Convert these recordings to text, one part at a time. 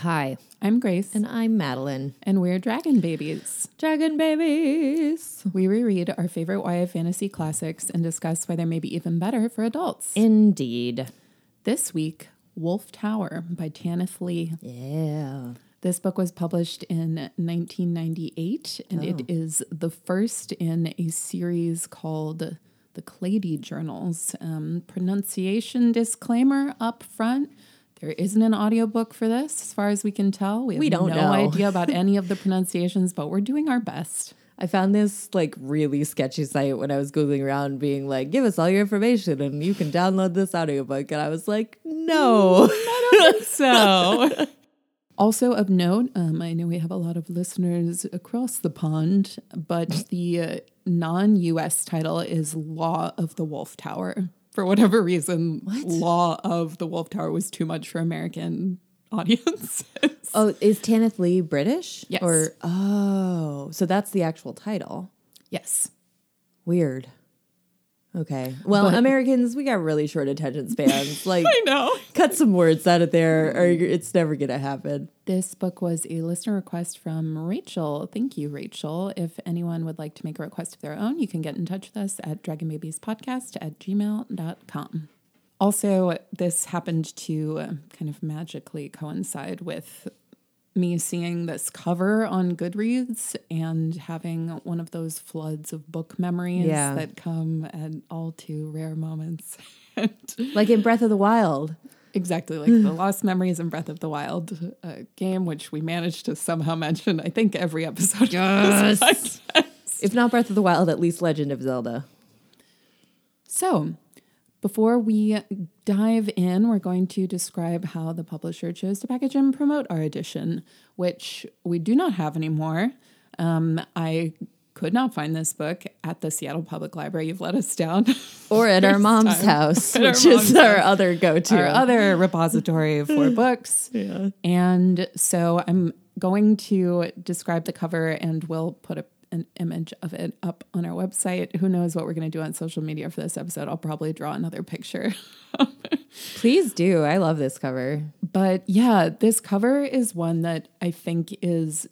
Hi, I'm Grace, and I'm Madeline. and we're Dragon Babies. Dragon babies. We reread our favorite YA fantasy classics and discuss why they may be even better for adults. Indeed. This week, Wolf Tower by Tanith Lee. Yeah. This book was published in 1998, and it is the first in a series called the Claidi Journals. Um, pronunciation disclaimer up front. There isn't an audiobook for this, as far as we can tell. We, have We don't no know. idea about any of the pronunciations, but we're doing our best. I found this like really sketchy site when I was Googling around being like, give us all your information and you can download this audiobook. And I was like, no. So, also of note, um, I know we have a lot of listeners across the pond, but the uh, non US title is Law of the Wolf Tower. For whatever reason, Law of the Wolf Tower was too much for American audiences. oh, is Tanith Lee British? Yes. Or, oh, so that's the actual title. yes. Weird. Okay. Well, Americans, we got really short attention spans. Like, I know. cut some words out of there or it's never going to happen. This book was a listener request from Rachel. Thank you, Rachel. If anyone would like to make a request of their own, you can get in touch with us at dragonbabiespodcast at gmail.com. Also, this happened to uh, kind of magically coincide with me seeing this cover on Goodreads and having one of those floods of book memories Yeah. that come at all too rare moments. Like in Breath of the Wild. Exactly like the Lost Memories and Breath of the Wild uh, game, which we managed to somehow mention, I think, every episode. Yes. If not Breath of the Wild, at least Legend of Zelda. So, before we dive in, we're going to describe how the publisher chose to package and promote our edition, which we do not have anymore. Um, I could not find this book at the Seattle Public Library. You've let us down. Or at our mom's time. house, At our which mom's is our house. other go to. our other repository for books. Yeah. And so I'm going to describe the cover and we'll put a, an image of it up on our website. Who knows what we're going to do on social media for this episode? I'll probably draw another picture. Please do. I love this cover. But yeah, this cover is one that I think is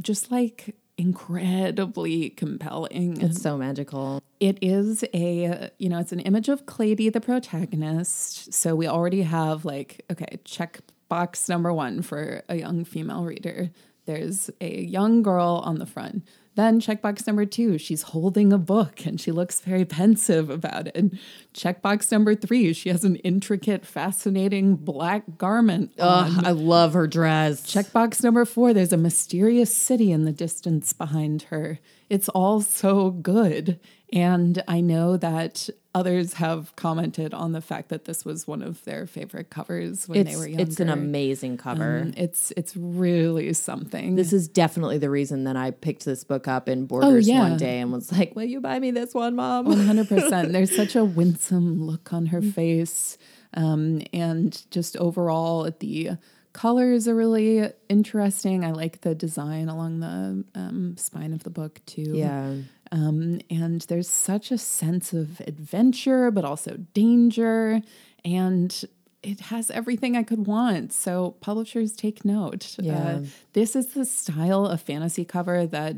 just like incredibly compelling. It's so magical. It is a, you know, it's an image of Claidi, the protagonist. So we already have like, okay, check box number one for a young female reader. There's a young girl on the front. Then checkbox number two, she's holding a book and she looks very pensive about it. And checkbox number three, she has an intricate, fascinating black garment. Ugh, I love her dress. Checkbox number four, there's a mysterious city in the distance behind her. It's all so good. And I know that others have commented on the fact that this was one of their favorite covers when It's, they were younger. it's an amazing cover. Um, it's it's really something. this is definitely the reason that I picked this book up in Borders Oh, yeah. one day and was like, Will you buy me this one, mom? 100%. There's such a winsome look on her face. Um, and just overall, the colors are really interesting. I like the design along the um, spine of the book, too. yeah. Um, and there's such a sense of adventure, but also danger. And it has everything I could want. So publishers take note. Yeah. Uh, this is the style of fantasy cover that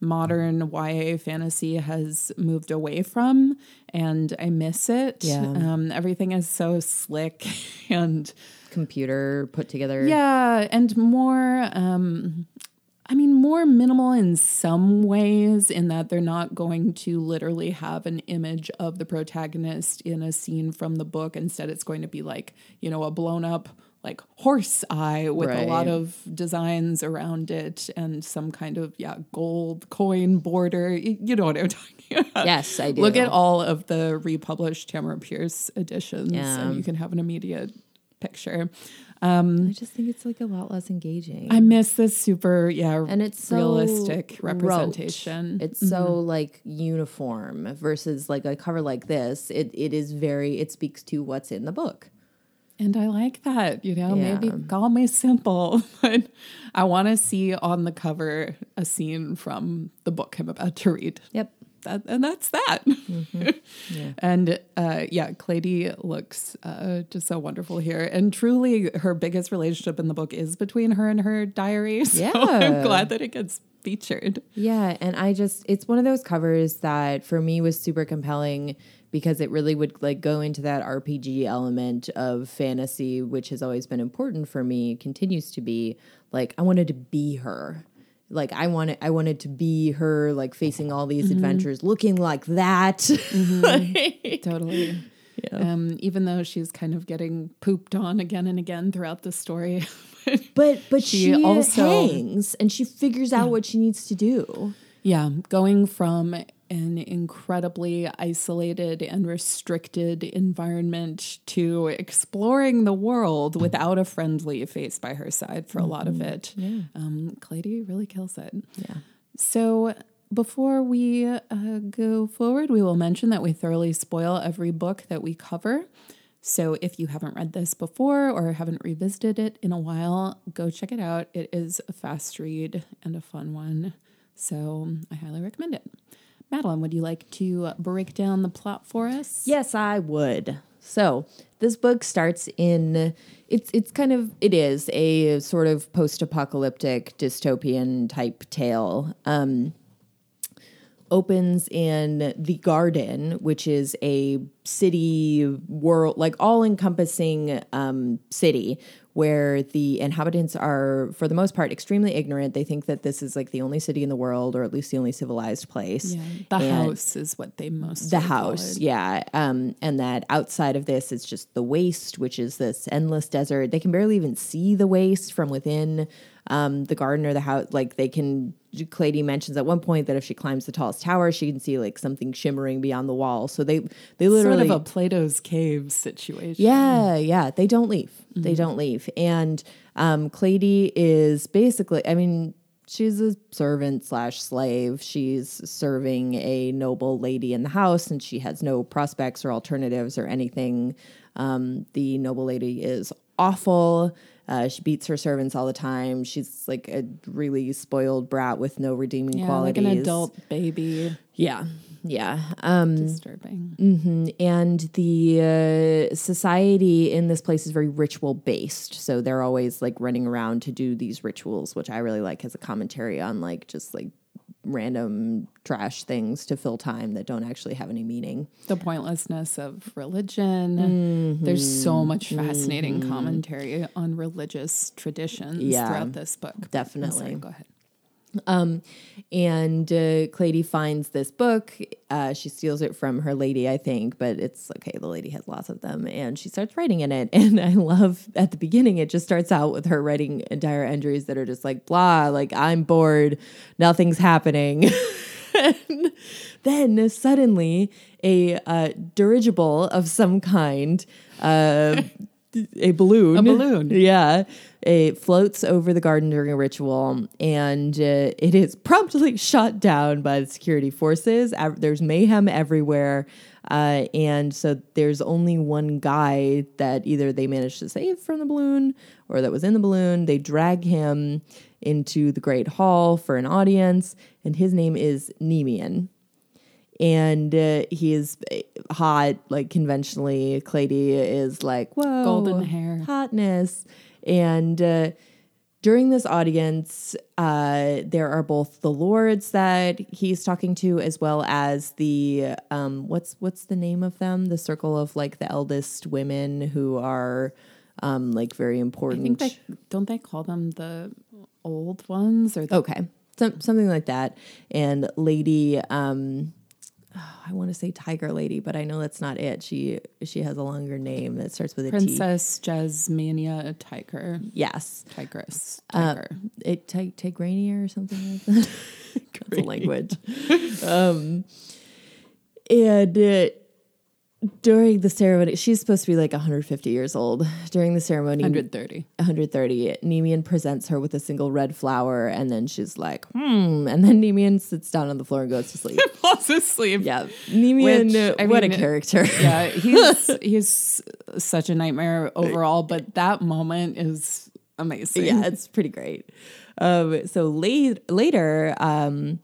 modern YA fantasy has moved away from, and I miss it. Yeah. Um, everything is so slick and Computer put together. yeah, and more um I mean more minimal in some ways in that they're not going to literally have an image of the protagonist in a scene from the book instead it's going to be like, you know, a blown up like horse eye with a lot of designs around it and some kind of yeah, gold coin border. You know what I'm talking about. Yes, I do. Look at all of the republished Tamora Pierce editions Yeah. and you can have an immediate picture. I just think it's like a lot less engaging. I miss this super, yeah, and it's so realistic rote. representation. Mm-hmm. It's so like uniform versus like a cover like this. It it is very it speaks to what's in the book. and I like that, you know, maybe call me simple, but I want to see on the cover a scene from the book I'm about to read. Yep. That, and that's that. Yeah. And uh, yeah, Claidi looks uh, just so wonderful here. And truly, her biggest relationship in the book is between her and her diary. So Yeah. I'm glad that it gets featured. Yeah, and I just it's one of those covers that for me was super compelling because it really would like go into that RPG element of fantasy which has always been important for me, continues to be. Like I wanted to be her. Like I wanted I wanted to be her like facing all these adventures looking like that. Totally. Yeah. Um, even though she's kind of getting pooped on again and again throughout the story. But but She she, also- hangs and she figures out what she needs to do. Yeah, going from an incredibly isolated and restricted environment to exploring the world without a friendly face by her side for a lot of it. Yeah. Um, Claidi really kills it. Yeah. So before we uh, go forward, we will mention that we thoroughly spoil every book that we cover. So if you haven't read this before or haven't revisited it in a while, go check it out. It is a fast read and a fun one. So I highly recommend it. Madeline, would you like to break down the plot for us? Yes, I would. So this book starts in it's it's kind of it is a sort of post-apocalyptic dystopian type tale. Um, opens in the garden, which is a city world, like all encompassing um, city where the inhabitants are, for the most part, extremely ignorant. They think that this is like the only city in the world, or at least the only civilized place. Yeah, the And- house is what they most the house yeah um and that outside of this it's just the waste which is this endless desert they can barely even see the waste from within um the garden or the house like they can claidi mentions at one point that if she climbs the tallest tower she can see like something shimmering beyond the wall so they they literally Sort of a Plato's cave situation. yeah, yeah. They don't leave. They don't leave. And um, Claidi is basically, I mean, she's a servant slash slave. She's serving a noble lady in the house, and she has no prospects or alternatives or anything. Um, the noble lady is awful. Uh, she beats her servants all the time. She's like a really spoiled brat with no redeeming Yeah, qualities. like an adult baby. Yeah, yeah. Um, Disturbing. Mhm. And the uh, society in this place is very ritual based. So they're always like running around to do these rituals, which I really like as a commentary on like just like random trash things to fill time that don't actually have any meaning. the pointlessness of religion. There's so mm-hmm. much fascinating mm-hmm. commentary on religious traditions Yeah, throughout this book. Definitely. sorry, go ahead. Um, and uh, Claidi finds this book. Uh, she steals it from her lady, I think, but it's okay. The lady has lots of them, and she starts writing in it. And I love at the beginning, it just starts out with her writing entire entries that are just like blah, like I'm bored, nothing's happening. and then suddenly, a uh, dirigible of some kind. Uh, a balloon. A balloon. Yeah. It floats over the garden during a ritual and uh, it is promptly shot down by the security forces. There's mayhem everywhere. Uh, and so there's only one guy that either they managed to save from the balloon or that was in the balloon. They drag him into the Great Hall for an audience, and his name is Nemian and uh, he is hot, like conventionally. Claidi is like, whoa, Golden hair. hotness. And uh, during this audience, uh, there are both the lords that he's talking to, as well as the um, what's what's the name of them? The circle of like the eldest women who are um, like very I important. think they don't they call them the old ones or the, Okay. Some, something like that. And Lady, um, oh, I want to say Tiger Lady, but I know that's not it. She she has a longer name that starts with a T. Princess Jasmania Tiger. Yes. Tigress. Uh, Tiger. it Ti- Tigrania or something like that. that's a language. um, and uh, during the ceremony, she's supposed to be like 150 years old. During the ceremony, 130. 130. Nemian presents her with a single red flower, and then she's like, hmm. And then Nemian sits down on the floor and goes to sleep. Falls asleep. yeah. Nemian, Which, I what a character. Yeah, he's he's such a nightmare overall, but that moment is amazing. yeah, it's pretty great. Um, so late, later, um,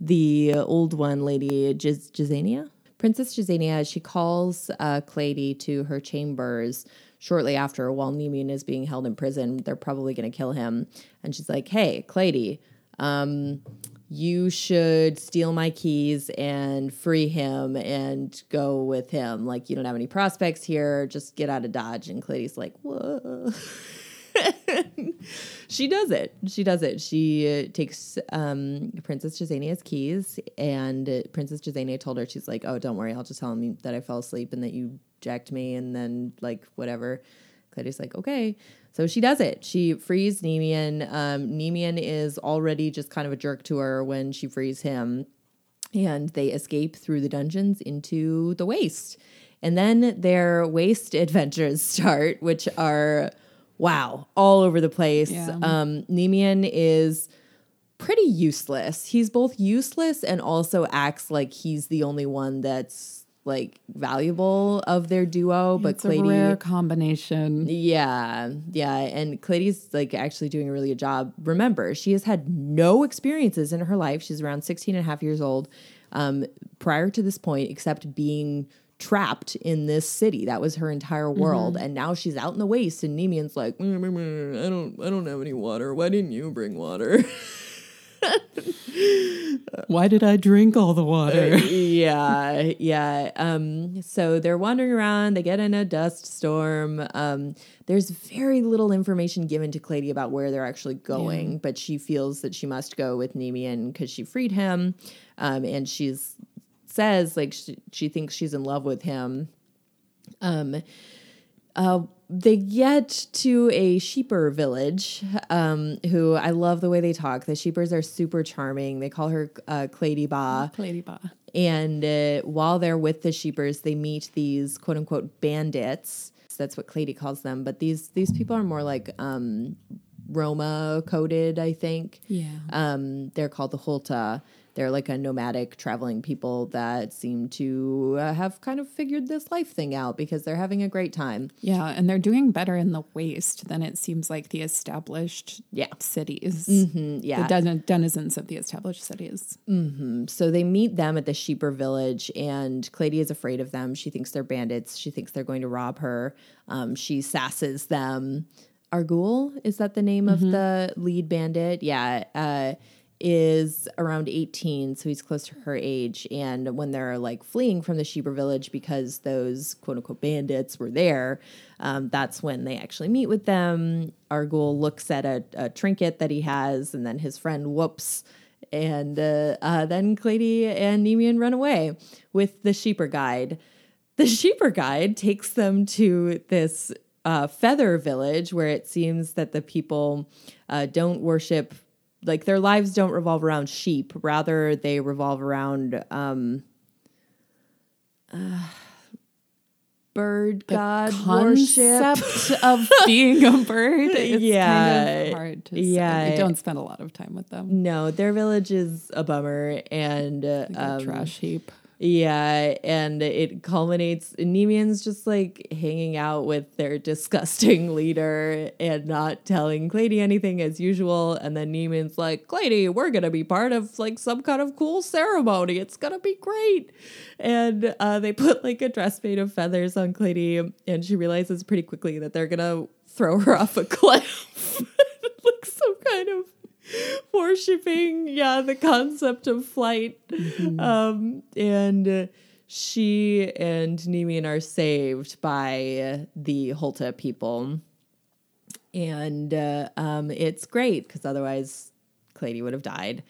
the old one, Lady Giz-. Princess Jazania, she calls uh, Claidi to her chambers shortly after while Nemian is being held in prison. They're probably going to kill him. And she's like, hey, Claidi, um, you should steal my keys and free him and go with him. Like, you don't have any prospects here. Just get out of Dodge. And Claidi's like, whoa. she does it. She does it. She uh, takes um, Princess Jazania's keys, and Princess Jazania told her, she's like, "Oh, don't worry, I'll just tell him that I fell asleep and that you jacked me, and then like whatever." Claidi's like, "Okay." So she does it. She frees Nemian. Um, Nemian is already just kind of a jerk to her when she frees him, and they escape through the dungeons into the waste. And then their waste adventures start, which are wow, all over the place. Yeah. Um, Nemian is pretty useless. He's both useless and also acts like he's the only one that's like valuable of their duo. But it's a rare combination. yeah, yeah, and Claidi's like actually doing a really good job. Remember, she has had no experiences in her life. She's around 16 and a half years old um, prior to this point, except being trapped in this city. That was her entire world, and now she's out in the waste. And Nemian's like, "Mm, mm, mm, I don't, I don't have any water. Why didn't you bring water? Why did I drink all the water? yeah, yeah. Um, so they're wandering around. They get in a dust storm. Um, there's very little information given to Claidi about where they're actually going, but she feels that she must go with Nemian because she freed him, um, and she's says like she, she thinks she's in love with him. Um, uh, they get to a sheeper village, um, who I love the way they talk. The sheepers are super charming. They call her uh, Claidi Ba. Lady Ba. And uh, while they're with the sheepers, they meet these quote unquote bandits. That's what Claidi calls them. But these these people are more like um, Roma coded, I think. Yeah. Um, they're called the Hulta. They're like a nomadic traveling people that seem to uh, have kind of figured this life thing out because they're having a great time. Yeah, and they're doing better in the waste than it seems like the established Yeah. cities. Mm, yeah. The den- denizens of the established cities. So they meet them at the sheeper village, and Claidi is afraid of them. She thinks they're bandits. She thinks they're going to rob her. Um, she sasses them. Argul, is that the name of the lead bandit? Yeah. Uh, is around 18, so he's close to her age. And when they're like fleeing from the sheeper village because those quote unquote bandits were there, um, that's when they actually meet with them. Argul looks at a, a trinket that he has, and then his friend whoops and uh, uh, then Claidi and Nemian run away with the sheeper guide. The sheeper guide takes them to this uh, feather village where it seems that the people uh, don't worship, like their lives don't revolve around sheep. Rather, they revolve around um, uh, bird god worship. Concept of being a bird. It's kind Yeah. of hard to Yeah. say. I don't spend a lot of time with them. No, their village is a bummer, and uh, Like a um, trash heap. Yeah, and it culminates. Nemian's just like hanging out with their disgusting leader and not telling Claidi anything as usual. And then Nemian's like, Claidi, we're gonna be part of like some kind of cool ceremony. It's gonna be great. And uh, they put like a dress made of feathers on Claidi, and she realizes pretty quickly that they're gonna throw her off a cliff. like some kind of worshipping yeah the concept of flight. Um and uh, she and Nemian are saved by uh, the Hulta people. And uh, um it's great because otherwise Claidi would have died.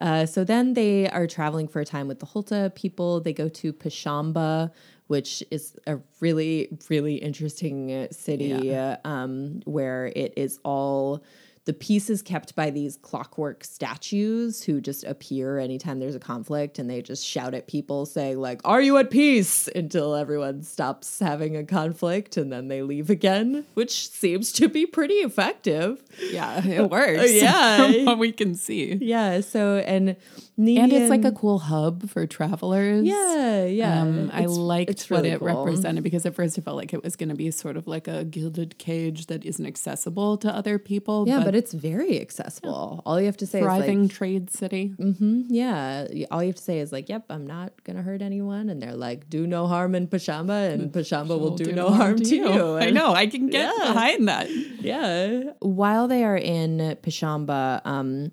Uh, so then they are traveling for a time with the Hulta people. They go to Peshamba, which is a really, really interesting city uh, um, where it is all the pieces kept by these clockwork statues who just appear anytime there's a conflict and they just shout at people saying like are you at peace until everyone stops having a conflict and then they leave again which seems to be pretty effective Yeah, it works. yeah. from what we can see. yeah so and And it's like a cool hub for travelers. yeah yeah Um, I liked it's what it cool. represented because at first it felt like it was going to be sort of like a gilded cage that isn't accessible to other people. Yeah, but it's very accessible. All you have to say Thriving is like, trade city. "Mhm, yeah. All you have to say is like, "Yep, I'm not gonna hurt anyone," and they're like, "Do no harm in Pashamba, and Pashamba will do, no harm, to you." I And- know. I can get Yeah. behind that. Yeah. While they are in Peshamba, um,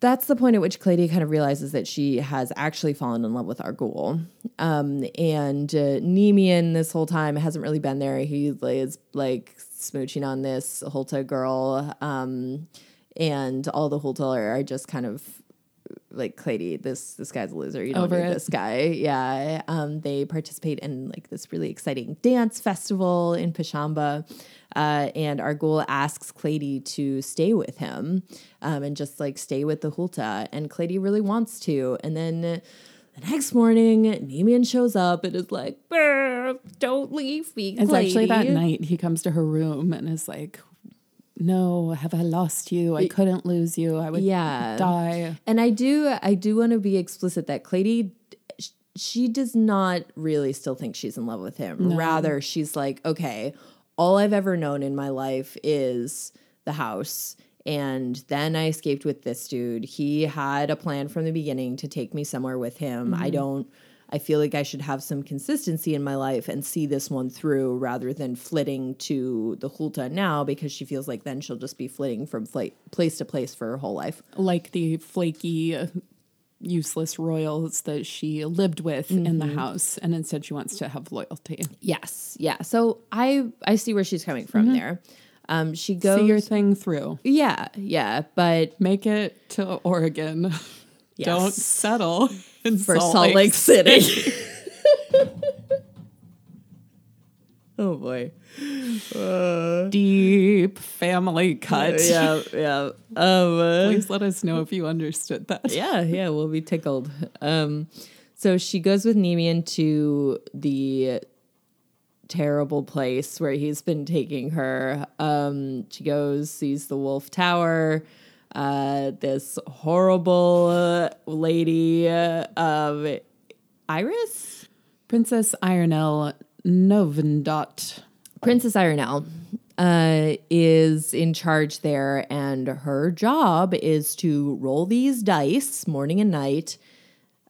that's the point at which Claidi kind of realizes that she has actually fallen in love with Argul. Um, and uh, Nemian this whole time hasn't really been there. He is like smooching on this Hulta girl. Um, and all the Hulta are, are just kind of like Claidi, this this guy's a loser. You don't Over need it. this guy. Yeah. Um, they participate in like this really exciting dance festival in Peshamba. Uh, and Argul asks Claidi to stay with him um, and just like stay with the Hulta. And Claidi really wants to. And then the next morning, Nemian shows up and is like, don't leave me. It's actually that night he comes to her room and is like, No, have I lost you? I couldn't lose you. I would Yeah. die. And I do I do want to be explicit that Claidi she does not really still think she's in love with him. Rather, she's like, okay, all I've ever known in my life is the house. And then I escaped with this dude. He had a plan from the beginning to take me somewhere with him. I don't I feel like I should have some consistency in my life and see this one through rather than flitting to the Hulta now because she feels like then she'll just be flitting from flight, place to place for her whole life. Like the flaky, uh, useless royals that she lived with in Mm-hmm. the house. And instead she wants to have loyalty. Yes, yeah. So I I see where she's coming from there. Um, she goes. See your thing through. yeah, yeah, but Make it to Oregon. Don't settle in for Salt, Lake, City. oh boy. Uh, Deep family cut. Yeah, yeah. Um, uh, Please let us know if you understood that. yeah, yeah. We'll be tickled. Um, so she goes with Nemian to the terrible place where he's been taking her. Um, she goes, sees the Wolf Tower. Uh, this horrible uh, lady, uh, um, Iris, Princess Ironel Novendot. Princess Ironel, uh, is in charge there, and her job is to roll these dice morning and night,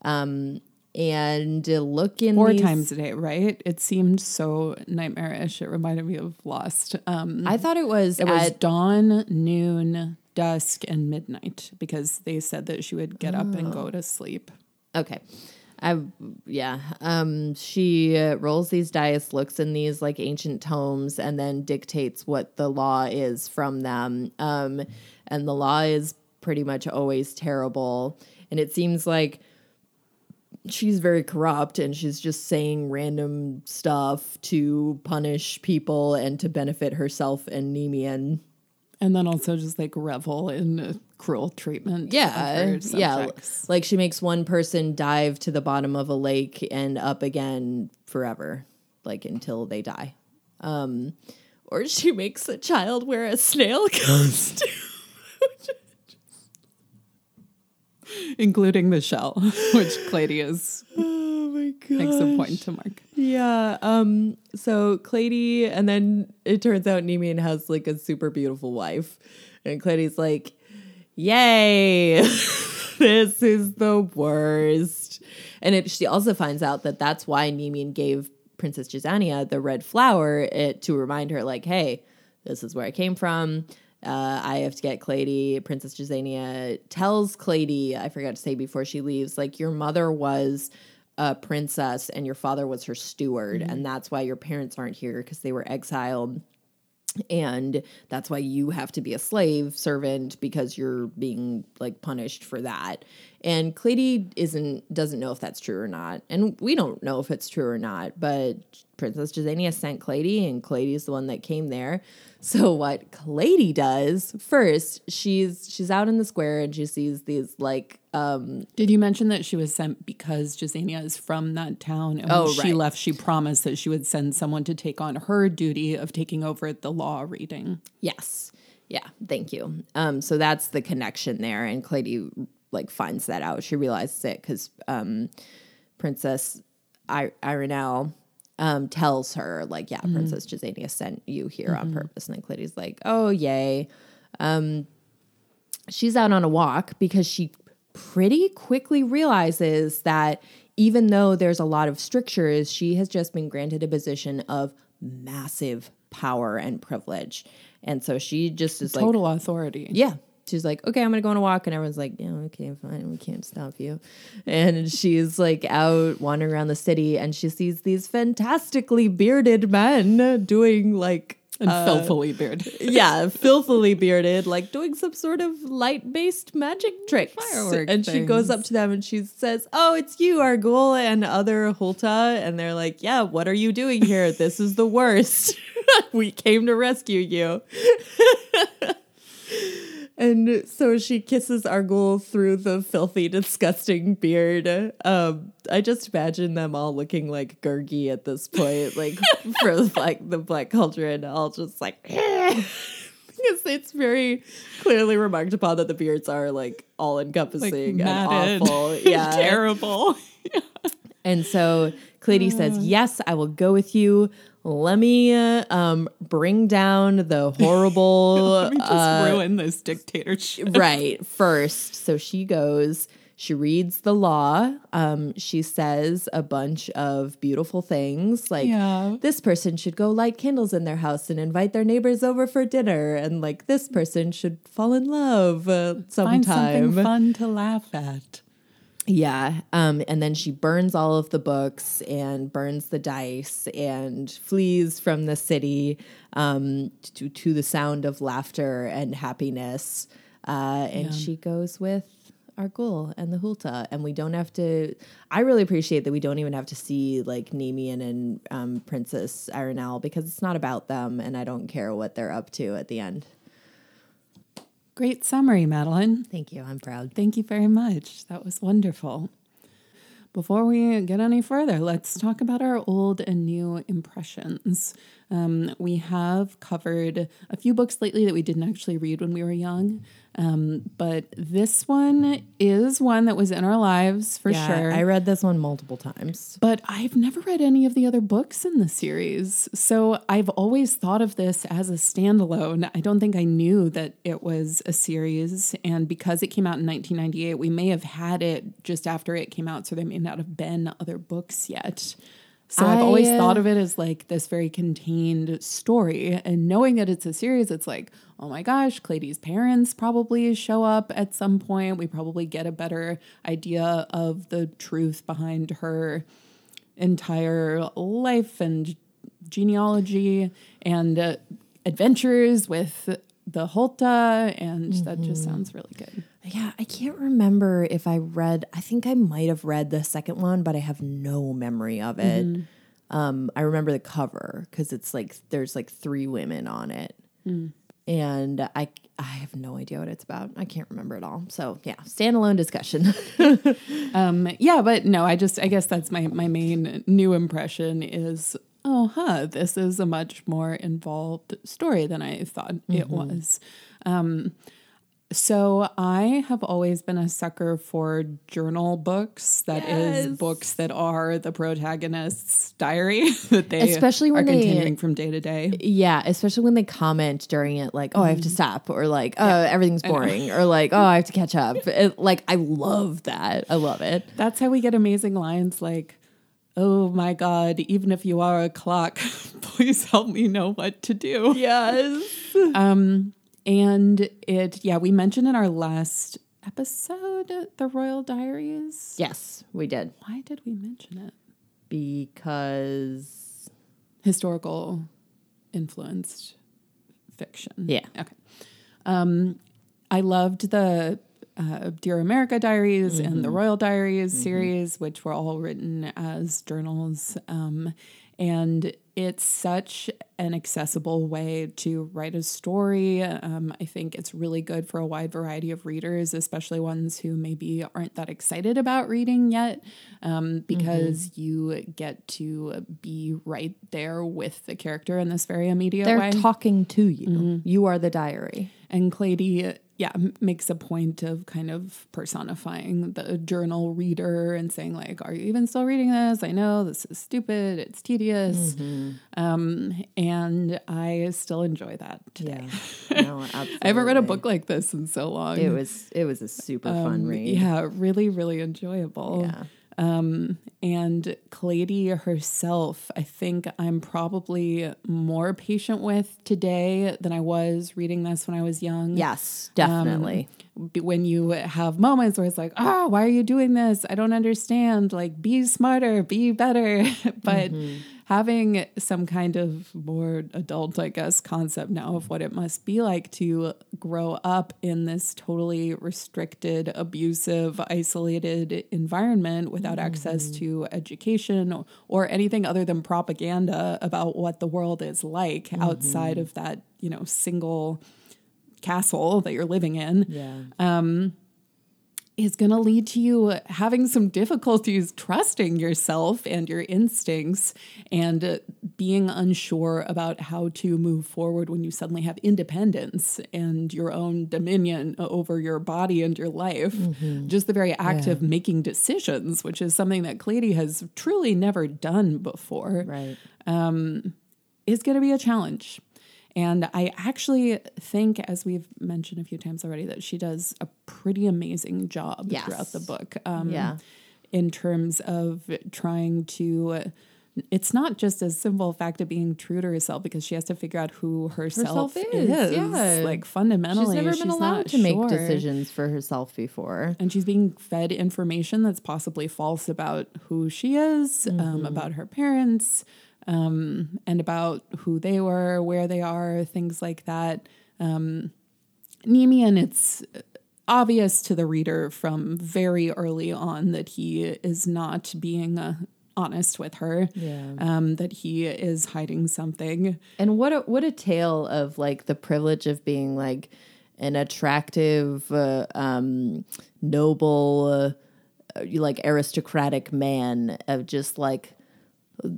um, and look in Four these- times a day, right? It seemed so nightmarish. It reminded me of Lost. Um, I thought it was it was at dawn, noon, dusk, and midnight because they said that she would get up and Oh. go to sleep. Okay. I yeah. Um she uh, rolls these dice, looks in these like ancient tomes and then dictates what the law is from them. Um and the law is pretty much always terrible and it seems like she's very corrupt and she's just saying random stuff to punish people and to benefit herself and Nemian. And then also just like revel in cruel treatment. Yeah, yeah. Like she makes one person dive to the bottom of a lake and up again forever, like until they die. Um, or she makes a child wear a snail costume. Including the shell, which Claudius oh my god! makes a point to mark. Yeah. Um. So Claidi, and then it turns out Nemian has like a super beautiful wife, and Claidi's like, "Yay, this is the worst." And it, she also finds out that that's why Nemian gave Princess Jazania the red flower it, to remind her, like, "Hey, this is where I came from." Uh, I have to get Claidi. Princess Jazania tells Claidi, I forgot to say before she leaves, like, your mother was a princess and your father was her steward. And that's why your parents aren't here because they were exiled. And that's why you have to be a slave servant because you're being like punished for that. And Claidi isn't doesn't know if that's true or not. And we don't know if it's true or not, but Princess Jazania sent Claidi and Claidi is the one that came there. So what Claidi does first, she's she's out in the square and she sees these like um Did you mention that she was sent because Jasenia is from that town? And when Oh, she right. left, she promised that she would send someone to take on her duty of taking over the law reading. Yes. Yeah. Thank you. Um, so that's the connection there, and Claidi like finds that out. She realizes it because um, Princess I- Ironel um, tells her like, "Yeah, Princess Jasania sent you here on purpose." And then Claidi's like, "Oh, yay." Um, she's out on a walk because she pretty quickly realizes that even though there's a lot of strictures, she has just been granted a position of massive power and privilege. And so she just is like, Total authority. yeah. She's like, okay, I'm gonna go on a walk, and everyone's like, yeah, okay, fine, we can't stop you. And she's like out wandering around the city, and she sees these fantastically bearded men doing like And uh, filthily bearded. yeah, filthily bearded, like doing some sort of light based magic tricks. Firework and she goes up to them and she says, Oh, it's you, Argul, and other Hulta. And they're like, Yeah, what are you doing here? This is the worst. we came to rescue you. And so she kisses Argul through the filthy, disgusting beard. Um, I just imagine them all looking like Gurgi at this point, like for like the Black Cauldron, and all just like because it's very clearly remarked upon that the beards are like all encompassing and awful. Yeah, Terrible. and so Claidi says, "Yes, I will go with you. Let me uh, um, bring down the horrible." Let me just ruin this dictatorship. right first so she goes she reads the law um she says a bunch of beautiful things like Yeah. this person should go light candles in their house and invite their neighbors over for dinner and like this person should fall in love uh, Find something fun to laugh at. Yeah. Um, and then she burns all of the books and burns the dice and flees from the city um, to, to the sound of laughter and happiness. Uh, and she goes with our Argul and the Hulta. And we don't have to, I really appreciate that we don't even have to see like Nemian and um, Princess Ironel because it's not about them and I don't care what they're up to at the end. Great summary, Madeline. Thank you. I'm proud. Thank you very much. That was wonderful. Before we get any further, let's talk about our old and new impressions. Um, we have covered a few books lately that we didn't actually read when we were young, um, but this one is one that was in our lives for Yeah, sure. I read this one multiple times. But I've never read any of the other books in the series. So I've always thought of this as a standalone. I don't think I knew that it was a series. And because it came out in 1998, we may have had it just after it came out. So there may not have been other books yet. So I've always uh, thought of it as like this very contained story. And knowing that it's a series, it's like, oh my gosh, Claidi's parents probably show up at some point. We probably get a better idea of the truth behind her entire life and genealogy and uh, adventures with the Hulta. And that just sounds really good. Yeah, I can't remember if I read. I think I might have read the second one, but I have no memory of it. Um, I remember the cover because it's like there's like three women on it, and I I have no idea what it's about. I can't remember at all. So yeah, standalone discussion. Um, yeah, but no, I just I guess that's my my main new impression is oh huh, this is a much more involved story than I thought it was. Um, so I have always been a sucker for journal books. That is Yes. books that are the protagonist's diary that they Especially when are they- continuing from day to day. yeah, especially when they comment during it, like "Oh, I have to stop," or like "Oh, everything's boring," or like "Oh, I have to catch up." It, like I love that. I love it. That's how we get amazing lines like, "Oh my God, even if you are a clock, please help me know what to do." Yes. Um, and it, yeah, we mentioned in our last episode the Royal Diaries. Yes, we did Why did we mention it? because Historical influenced fiction. Yeah. Okay. Um, I loved the uh, Dear America Diaries and the Royal Diaries series, which were all written as journals. Um, and it's such an accessible way to write a story. Um, I think it's really good for a wide variety of readers, especially ones who maybe aren't that excited about reading yet, um, because you get to be right there with the character in this very immediate they're way. talking to you. You are the diary. And Claidi, yeah, makes a point of kind of personifying the journal reader and saying like, "Are you even still reading this? I know this is stupid. It's tedious." Um, and I still enjoy that today. Yeah. No, I haven't read a book like this in so long. It was it was a super fun read. Um, Yeah, really, really enjoyable. Yeah. Um, and Claidi herself, I think I'm probably more patient with today than I was reading this when I was young. Yes, um, definitely. B- When you have moments where it's like, oh, why are you doing this? I don't understand. Like, be smarter, be better. but mm-hmm. Having some kind of more adult, I guess, concept now of what it must be like to grow up in this totally restricted, abusive, isolated environment without access mm-hmm. to education or, anything other than propaganda about what the world is like outside mm-hmm. of that, you know, single castle that you're living in. Yeah. Um, is going to lead to you having some difficulties trusting yourself and your instincts and uh, being unsure about how to move forward when you suddenly have independence and your own dominion over your body and your life. Just the very act of making decisions, which is something that Claidi has truly never done before right. is going to be a challenge. And I actually think, as we've mentioned a few times already, that she does a pretty amazing job Yes. throughout the book. Um, Yeah. In terms of trying to, it's not just a simple fact of being true to herself because she has to figure out who herself, Herself is, is. yeah. Like fundamentally, She's never been allowed not to make decisions for herself before. And she's being fed information that's possibly false about who she is, Mm-hmm. um, about her parents, um, and about who they were, where they are, things like that. Um, Nemian, it's obvious to the reader from very early on that he is not being uh, honest with her, Yeah. um, that he is hiding something. And what a what a tale of like the privilege of being like an attractive, uh, um, noble, uh, like aristocratic man of just like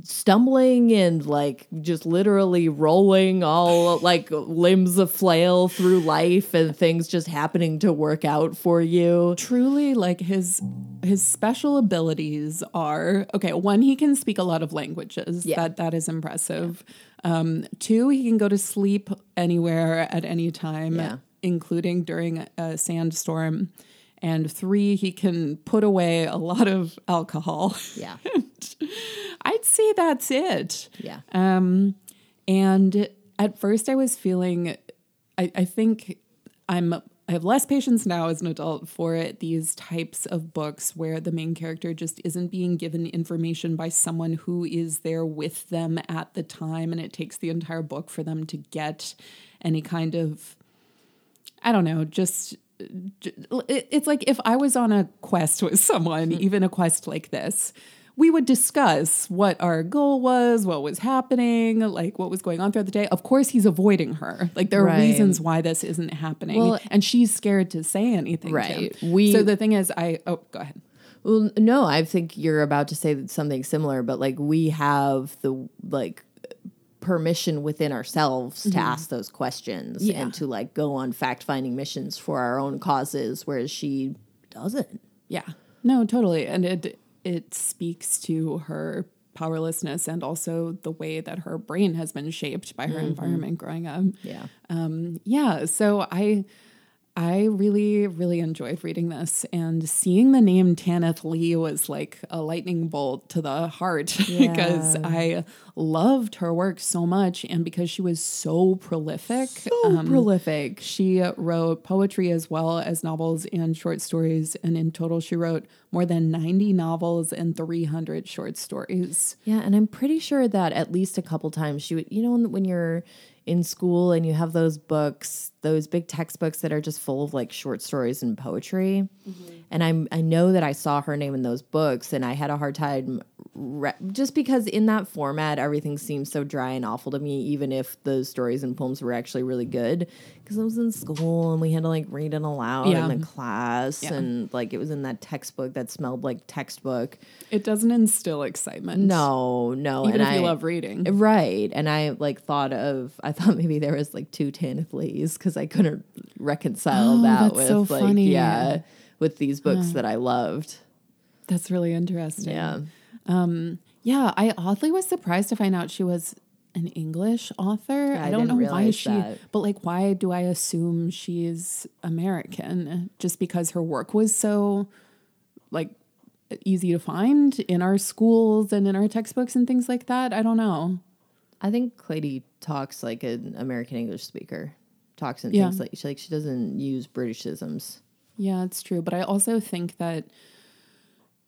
stumbling and like just literally rolling all like limbs of flail through life and things just happening to work out for you. truly like his his special abilities are okay one he can speak a lot of languages Yeah. that that is impressive um two he can go to sleep anywhere at any time Yeah. including during a sandstorm and three he can put away a lot of alcohol Yeah. i'd say that's it Yeah. um, and at first, I was feeling, I, I think I'm, I have less patience now as an adult for it, these types of books where the main character just isn't being given information by someone who is there with them at the time, and it takes the entire book for them to get any kind of, I don't know, just. It- It's like if I was on a quest with someone, hmm. even a quest like this, we would discuss what our goal was, what was happening, like what was going on throughout the day. Of course, he's avoiding her. Like there are Right. reasons why this isn't happening, Well- and she's scared to say anything. to Right. him. We- so the thing is, I oh go ahead. Well, no, I think you're about to say something similar, but like we have the like permission within ourselves to ask those questions Yeah. and to like go on fact finding missions for our own causes, whereas she doesn't. Yeah. No, totally. And it it speaks to her powerlessness and also the way that her brain has been shaped by her environment growing up. Yeah. Um, yeah, so I I really, really enjoyed reading this and seeing the name Tanith Lee was like a lightning bolt to the heart because I loved her work so much and because she was so prolific. So um, prolific. She wrote poetry as well as novels and short stories. And in total, she wrote more than 90 novels and 300 short stories. Yeah, and I'm pretty sure that at least a couple times she would, you know, when you're in school and you have those books, those big textbooks that are just full of like short stories and poetry. Mm-hmm. And I'm I know that I saw her name in those books and I had a hard time re- just because in that format everything seems so dry and awful to me even if those stories and poems were actually really good because i was in school and we had to like read it aloud Yeah. in the class Yeah. and like it was in that textbook that smelled like textbook It doesn't instill excitement. no no Even and if you love reading. right and i like thought of i thought maybe there was like two tanith lees because i couldn't reconcile Oh, that with so like funny. yeah with these books that i loved That's really interesting. yeah um, Yeah, I oddly was surprised to find out she was an English author. I I, don't didn't know why she, that. but like, why do I assume she's American? Just because her work was so like easy to find in our schools and in our textbooks and things like that. I don't know. I think Claidi talks like an American English speaker. Talks and Yeah. thinks like she like she doesn't use Britishisms. Yeah, it's true. But I also think that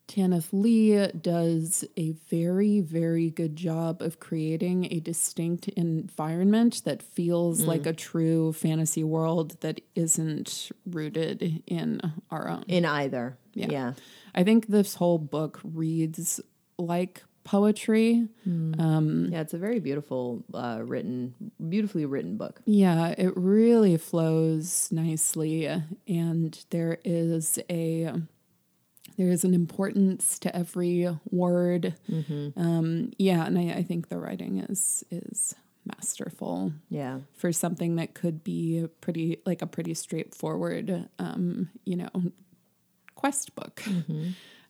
Tanith Lee does a very, very good job of creating a distinct environment that feels mm. like a true fantasy world that isn't rooted in our own. In either. Yeah. Yeah. I think this whole book reads like poetry. um Yeah, it's a very beautiful uh, written beautifully written book. Yeah, it really flows nicely, and there is a there is an importance to every word. Um, yeah, and I, I think the writing is is masterful Yeah. for something that could be pretty like a pretty straightforward, um, you know, quest book.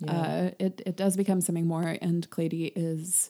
Uh, it it does become something more, and Claidi is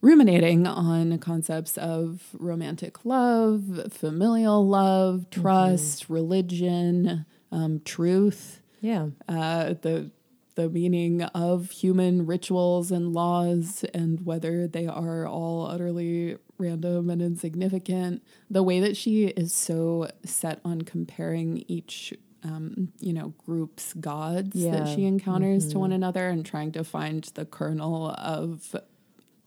ruminating on concepts of romantic love, familial love, trust, religion, um, truth, Yeah. uh, the the meaning of human rituals and laws, and whether they are all utterly random and insignificant. The way that she is so set on comparing each. Um, you know, group's gods Yeah. that she encounters to mm-hmm. one another and trying to find the kernel of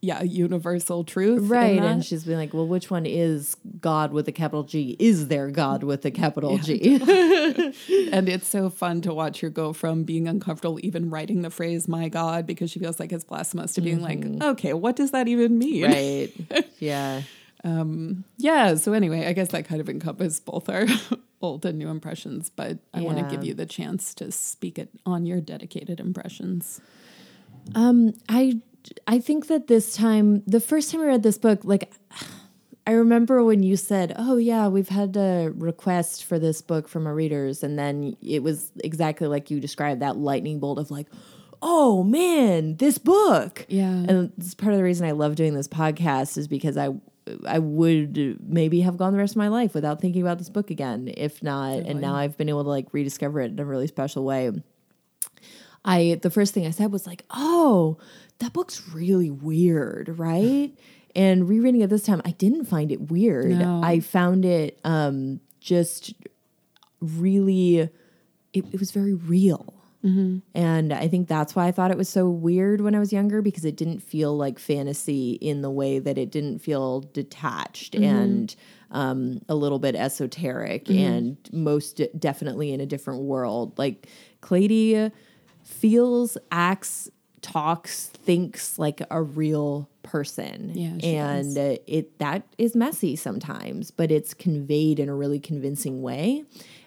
yeah, universal truth. Right. And she's been like, well, which one is God with a capital G? Is there God with a capital G? and it's so fun to watch her go from being uncomfortable even writing the phrase "my God" because she feels like it's blasphemous to being like, mm-hmm. okay, what does that even mean? right. Yeah. Um, yeah. So anyway, I guess that kind of encompassed both our old and new impressions, but I want to give you the chance to speak it on your dedicated impressions. Um, I I think that this time, the first time I read this book, like I remember when you said, "Oh yeah, we've had a request for this book from our readers," and then it was exactly like you described that lightning bolt of like, "Oh man, this book!" Yeah. and it's part of the reason I love doing this podcast is because I I would maybe have gone the rest of my life without thinking about this book again, if not, and now I've been able to like rediscover it in a really special way. I the first thing I said was like, "Oh, that book's really weird, right?" And rereading it this time, I didn't find it weird. No. I found it um, just really, it, it was very real. And I think that's why I thought it was so weird when I was younger because it didn't feel like fantasy in the way that it didn't feel detached and um, a little bit esoteric and most definitely in a different world. Like Claidi feels, acts, talks, thinks like a real person. Yeah, and uh, it that is messy sometimes, but it's conveyed in a really convincing way.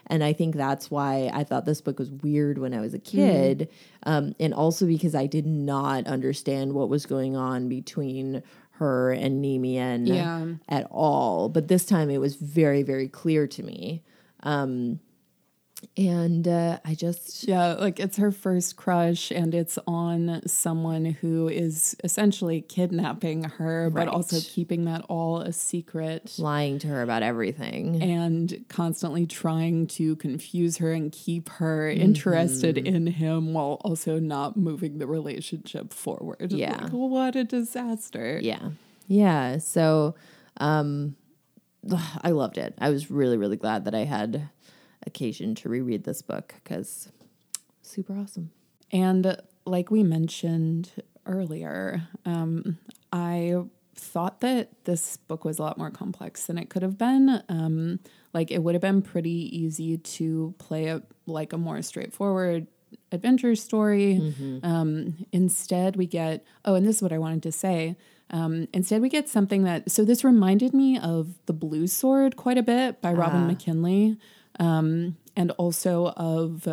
And I think that's why I thought this book was weird when I was a kid, um, and also because I did not understand what was going on between her and Nemian Yeah. at all. But this time it was very, very clear to me. Um, and uh, I just Yeah, like it's her first crush, and it's on someone who is essentially kidnapping her, but also keeping that all a secret. lying to her about everything. and constantly trying to confuse her and keep her interested Mm-hmm. in him while also not moving the relationship forward. Yeah. Like, what a disaster. Yeah. Yeah. So um I loved it. I was really, really glad that I had occasion to reread this book because super awesome. And like we mentioned earlier, um, I thought that this book was a lot more complex than it could have been. Um, like it would have been pretty easy to play it like a more straightforward adventure story. Mm-hmm. Um, instead, we get oh, and this is what I wanted to say. Um, instead, we get something that so this reminded me of the Blue Sword quite a bit by Robin Ah. McKinley, um, and also of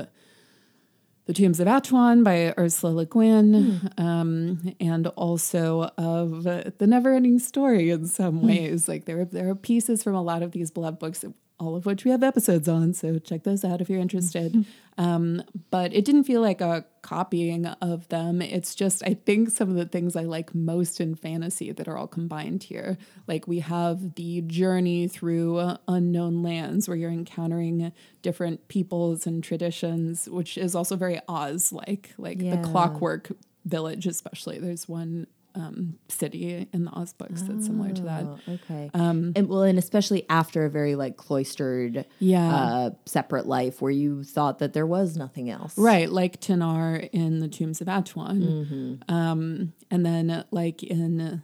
the Tombs of Atuan by Ursula Le Guin, um, and also of the Neverending Story in some ways. Like there, there are pieces from a lot of these beloved books, all of which we have episodes on. So check those out if you're interested. um, but it didn't feel like a copying of them. It's just I think some of the things I like most in fantasy that are all combined here. Like we have the journey through unknown lands where you're encountering different peoples and traditions, which is also very Oz like, like Yeah. the clockwork village, especially. There's one um, city in the Oz books that's similar to that. Oh, okay. Um, and well, and especially after a very like cloistered, Yeah. uh, separate life where you thought that there was nothing else. Right, like Tenar in the Tombs of Atuan. Mm-hmm. Um, and then, uh, like in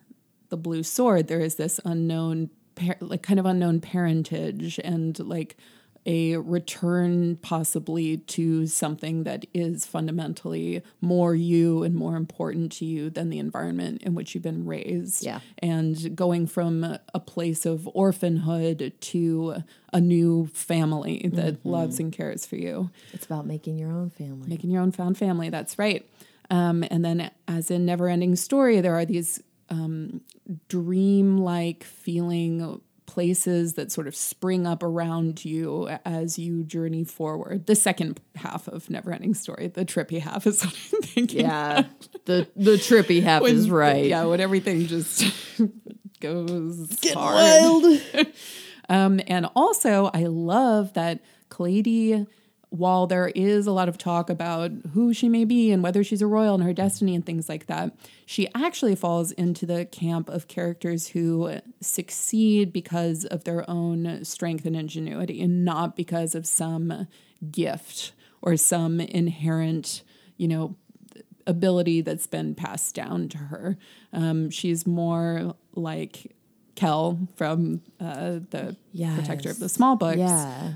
the Blue Sword, there is this unknown, par- like kind of unknown parentage and like a return possibly to something that is fundamentally more you and more important to you than the environment in which you've been raised. Yeah. And going from a place of orphanhood to a new family that Mm-hmm. loves and cares for you It's about making your own family. making your own found family. That's right. Um, and then, as in Never Ending Story, there are these um, dream-like feeling places that sort of spring up around you as you journey forward. The second half of Never Ending Story, the trippy half, is what I'm thinking. yeah, the the trippy half When- is right. Yeah, when everything just goes hard. Um, and also, I love that Claidi, while there is a lot of talk about who she may be and whether she's a royal and her destiny and things like that, she actually falls into the camp of characters who succeed because of their own strength and ingenuity and not because of some gift or some inherent, you know, ability that's been passed down to her. Um, she's more like Kel from uh, the Protector of the Small Books, Yeah.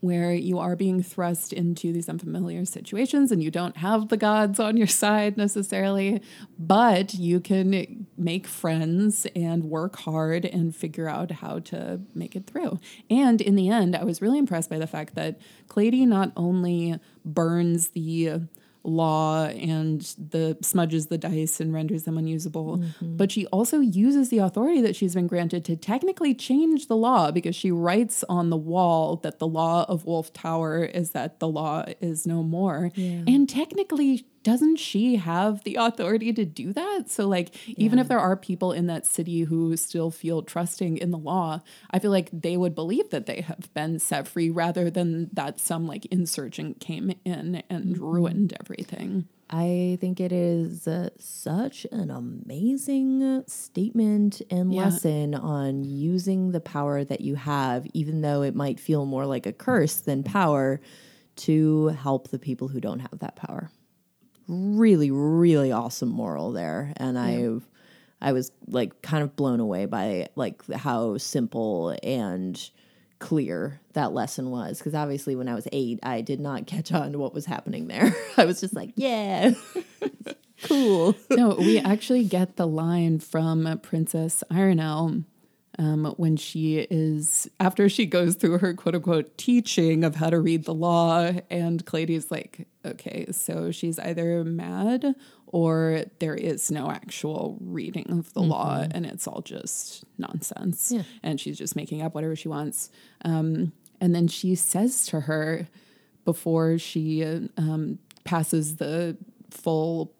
Where you are being thrust into these unfamiliar situations and you don't have the gods on your side necessarily, but you can make friends and work hard and figure out how to make it through. And in the end, I was really impressed by the fact that Claidi not only burns the law and the smudges the dice and renders them unusable. Mm-hmm. But she also uses the authority that she's been granted to technically change the law because she writes on the wall that the law of wolf tower is that the law is no more. And technically doesn't she have the authority to do that so like even if there are people in that city who still feel trusting in the law i feel like they would believe that they have been set free rather than that some like insurgent came in and ruined everything I think it is uh, such an amazing statement and Yeah. lesson on using the power that you have, even though it might feel more like a curse than power, to help the people who don't have that power. Really, really awesome moral there, and I, I was like kind of blown away by like how simple and clear that lesson was because obviously when I was eight, I did not catch on to what was happening there. I was just like, yeah, cool. no, we actually get the line from Princess Ironel um, when she is after she goes through her quote unquote teaching of how to read the law, and Claidi's like, okay, so she's either mad or there is no actual reading of the law, and it's all just nonsense, Yeah. and she's just making up whatever she wants. Um, and then she says to her before she um, passes the full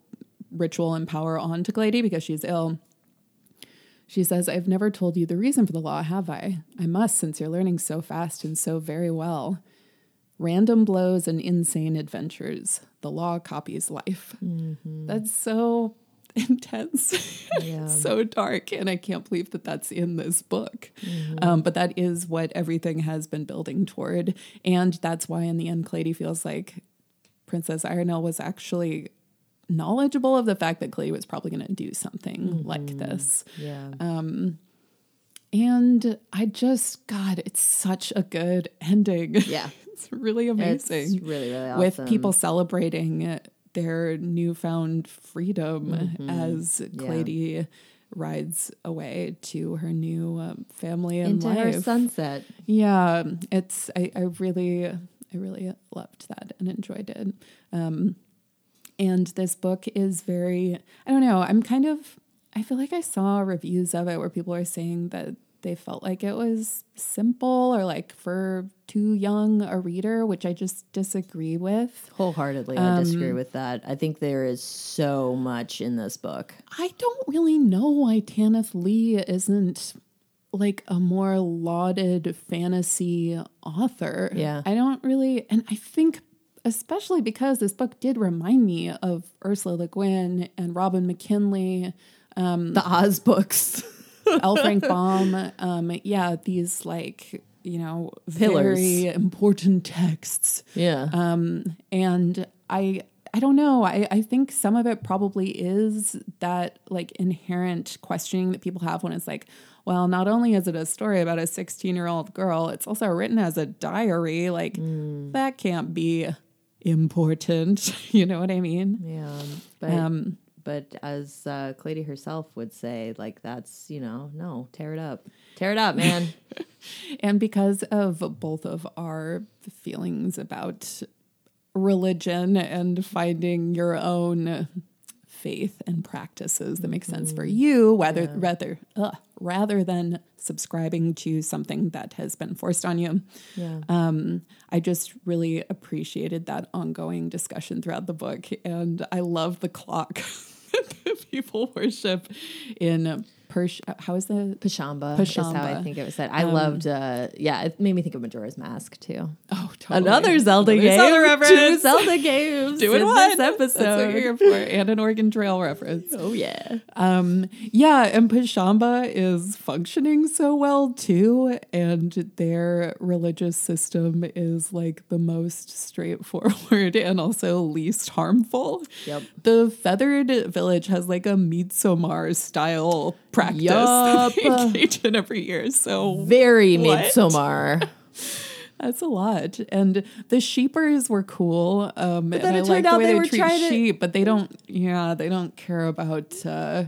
ritual and power on to Claidi because she's ill. She says, I've never told you the reason for the law, have I? I must, since you're learning so fast and so very well. Random blows and insane adventures. The law copies life. That's so intense. Yeah. so dark. And I can't believe that that's in this book. Um, but that is what everything has been building toward. And that's why, in the end, Claidi feels like Princess Ironel was actually knowledgeable of the fact that Clay was probably going to do something like this. Yeah. Um, and I just, God, it's such a good ending. yeah. it's really amazing. It's really, really with people celebrating their newfound freedom as Claidi rides away to her new um, family and into her life. sunset. Yeah, it's I, I really I really loved that and enjoyed it. Um, and this book is very I don't know, I'm kind of I feel like I saw reviews of it where people are saying that they felt like it was simple or like for too young a reader, which I just disagree with. Wholeheartedly, I um, disagree with that. I think there is so much in this book. I don't really know why Tanith Lee isn't like a more lauded fantasy author. Yeah. I don't really, and I think especially because this book did remind me of Ursula Le Guin and Robin McKinley, The Oz books. L. Frank Baum. Um, yeah, these like, you know, Pillars. very important texts. yeah. Um, and I I don't know. I, I think some of it probably is that like inherent questioning that people have when it's like, well, not only is it a story about a 16 year old girl, it's also written as a diary. Like, that can't be important. you know what I mean? yeah. But Um, but as uh, Claidi herself would say, like that's you know, no, tear it up, tear it up, man. and because of both of our feelings about religion and finding your own faith and practices that make sense for you whether rather ugh, rather than subscribing to something that has been forced on you. Yeah. um, I just really appreciated that ongoing discussion throughout the book, and I love the clock that people worship in Persh. How is the Pashamba, is how I think it was said. I loved, uh, yeah, it made me think of Majora's Mask too. oh totally. Another Zelda Another game. Zelda Two reference. Zelda games Doing in one. this That's what episode. you're here for, and an Oregon Trail reference. oh yeah. Um, yeah, and Pashamba is functioning so well too, and their religious system is like the most straightforward and also least harmful. Yep. The feathered village has like a Midsommar style practice Yup. that they engage in every year. So Very What? Midsommar. that's a lot. And the sheepers were cool. Um, then and I it like turned the out way they they, were treat trying to- sheep, but they don't. Yeah, they don't care about uh,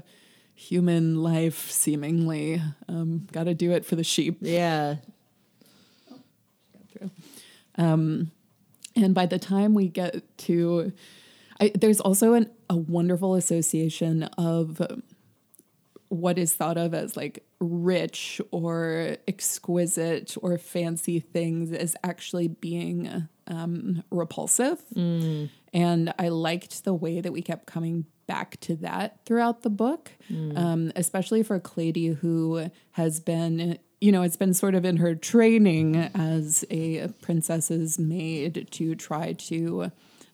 human life. Seemingly, um, got to do it for the sheep. yeah. Um, and by the time we get to, I, there's also an, a wonderful association of what is thought of as like rich or exquisite or fancy things as actually being um, repulsive. And I liked the way that we kept coming back to that throughout the book, um, especially for Claidi, who has been, you know, it's been sort of in her training as a princess's maid to try to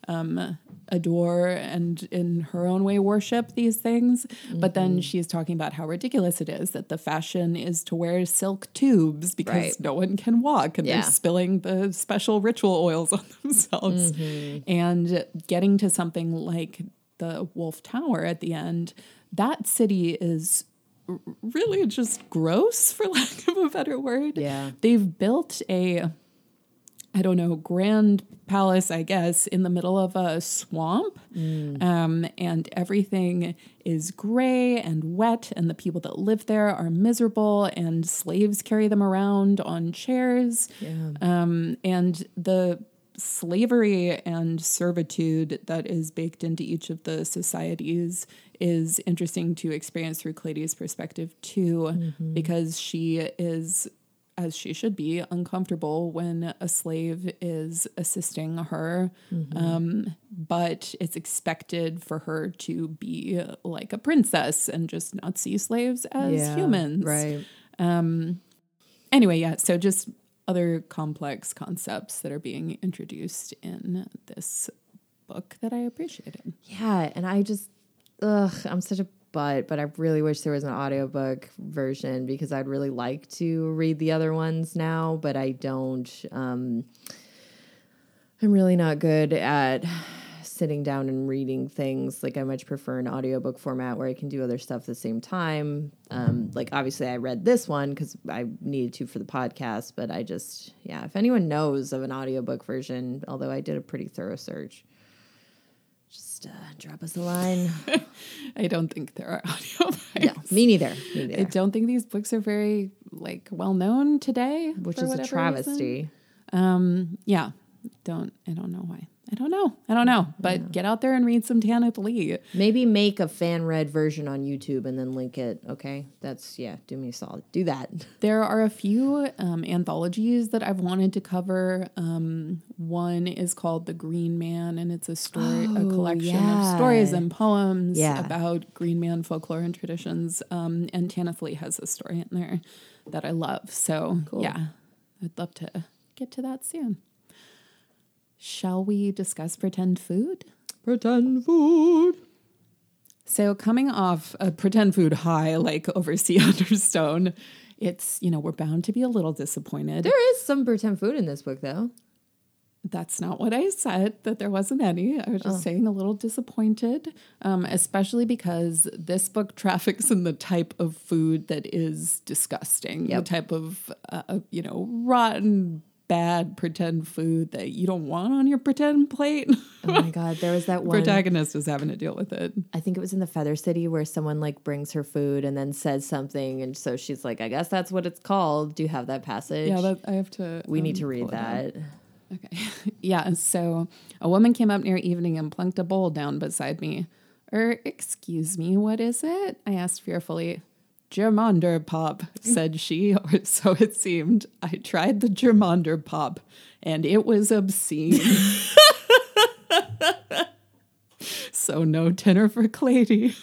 um, adore and in her own way worship these things. But then she's talking about how ridiculous it is that the fashion is to wear silk tubes because Right. no one can walk and Yeah. they're spilling the special ritual oils on themselves. And getting to something like the Wolf Tower at the end, that city is really just gross for lack of a better word. Yeah. They've built a I don't know, grand palace, I guess, in the middle of a swamp. Um, and everything is gray and wet, and the people that live there are miserable, and slaves carry them around on chairs. Yeah. Um, and the slavery and servitude that is baked into each of the societies is interesting to experience through Claidi's perspective too, because she is, as she should be, uncomfortable when a slave is assisting her. Um, but it's expected for her to be like a princess and just not see slaves as Yeah, humans Right. anyway, yeah, so just other complex concepts that are being introduced in this book that I appreciated. Yeah, and I just ugh, I'm such a butt, but I really wish there was an audiobook version because I'd really like to read the other ones now, but I don't um I'm really not good at sitting down and reading things. Like I much prefer an audiobook format where I can do other stuff at the same time. Um, like obviously I read this one because I needed to for the podcast, but I just yeah, if anyone knows of an audiobook version, although I did a pretty thorough search, just uh, drop us a line. I don't think there are audiobooks. yeah, me neither. Me neither. I don't think these books are very like well known today, Which is a travesty. reason. Um, yeah, don't I don't know why. I don't know. I don't know. But get out there and read some Tanith Lee. Maybe make a fan read version on YouTube and then link it. Okay, that's yeah. Do me a solid. Do that. There are a few um, anthologies that I've wanted to cover. Um, one is called The Green Man, and it's a story, a Oh, collection yeah. of stories and poems Yeah. about Green Man folklore and traditions. Um, and Tanith Lee has a story in there that I love. So yeah, I'd love to get to that soon. Shall we discuss pretend food? Pretend food. So coming off a pretend food high, like over Sea Under Stone, it's you know we're bound to be a little disappointed. There is some pretend food in this book, though. That's not what I said, that there wasn't any. I was just saying a little disappointed, um, especially because this book traffics in the type of food that is disgusting, Yep. the type of, uh, you know, rotten, bad pretend food that you don't want on your pretend plate. Oh my god, there was that one. Protagonist is having to deal with it. I think it was in the Feather City where someone like brings her food and then says something, and so she's like, "I guess that's what it's called." Do you have that passage? Yeah, that, I have to. we need um, to read pull it up. that. Okay. yeah. So a woman came up near evening and plunked a bowl down beside me. Er, excuse me, what is it? I asked fearfully. Germander pop, said she, or so it seemed. I tried the Germander pop, and it was obscene. so no dinner for Claidi.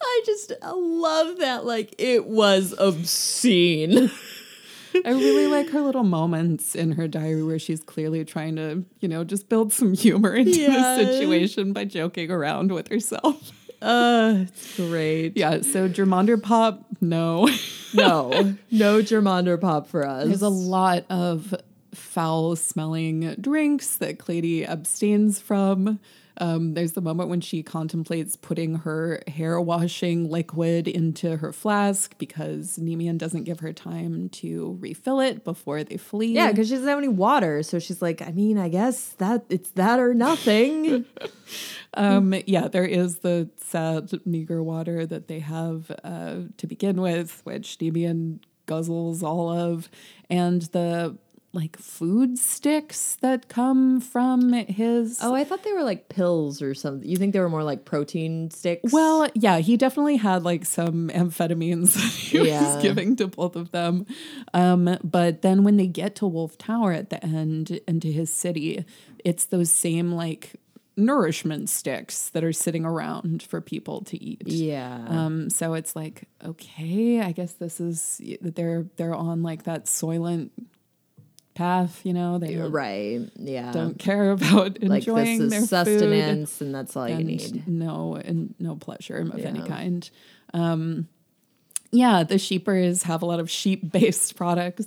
I just love that. Like it was obscene. I really like her little moments in her diary where she's clearly trying to, you know, just build some humor into Yeah. the situation by joking around with herself. Uh, it's great. Yeah, so Germander Pop, no. No, no Germander pop for us. There's a lot of foul smelling drinks that Claidi abstains from. Um, there's the moment when she contemplates putting her hair washing liquid into her flask because Nemian doesn't give her time to refill it before they flee. Yeah, because she doesn't have any water, so she's like, I mean, I guess that it's that or nothing. Um, yeah, there is the sad meager water that they have uh, to begin with, which Nemian guzzles all of, and the like food sticks that come from his. oh, I thought they were like pills or something. You think they were more like protein sticks? Well, yeah, he definitely had like some amphetamines that he Yeah. was giving to both of them. Um, but then when they get to Wolf Tower at the end and to his city, it's those same like nourishment sticks that are sitting around for people to eat. yeah. Um, so it's like, okay, I guess this is they're they're on like that soylent path, you know. They don't, right. Yeah. don't care about like enjoying this their is food sustenance, and that's all you and need. no and no pleasure of any kind. Um, yeah, the sheepers have a lot of sheep based products,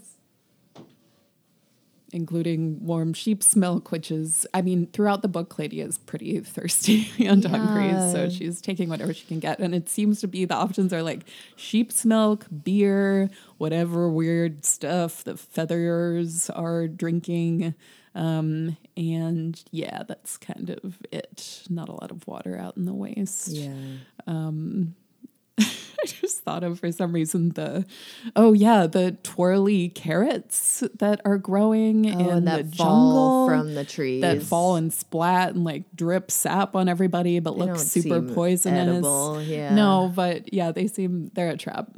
including warm sheep's milk, which is, I mean, throughout the book, Claudia is pretty thirsty and hungry, so she's taking whatever she can get, and it seems to be the options are like sheep's milk, beer, whatever weird stuff the feathers are drinking. Um, and yeah, that's kind of it. Not a lot of water out in the waste. Yeah. I just thought of for some reason the oh yeah, the twirly carrots that are growing Oh, in the jungle from the trees. that fall and splat and like drip sap on everybody but They look super poisonous. edible, yeah. No, but yeah, they seem they're a trap.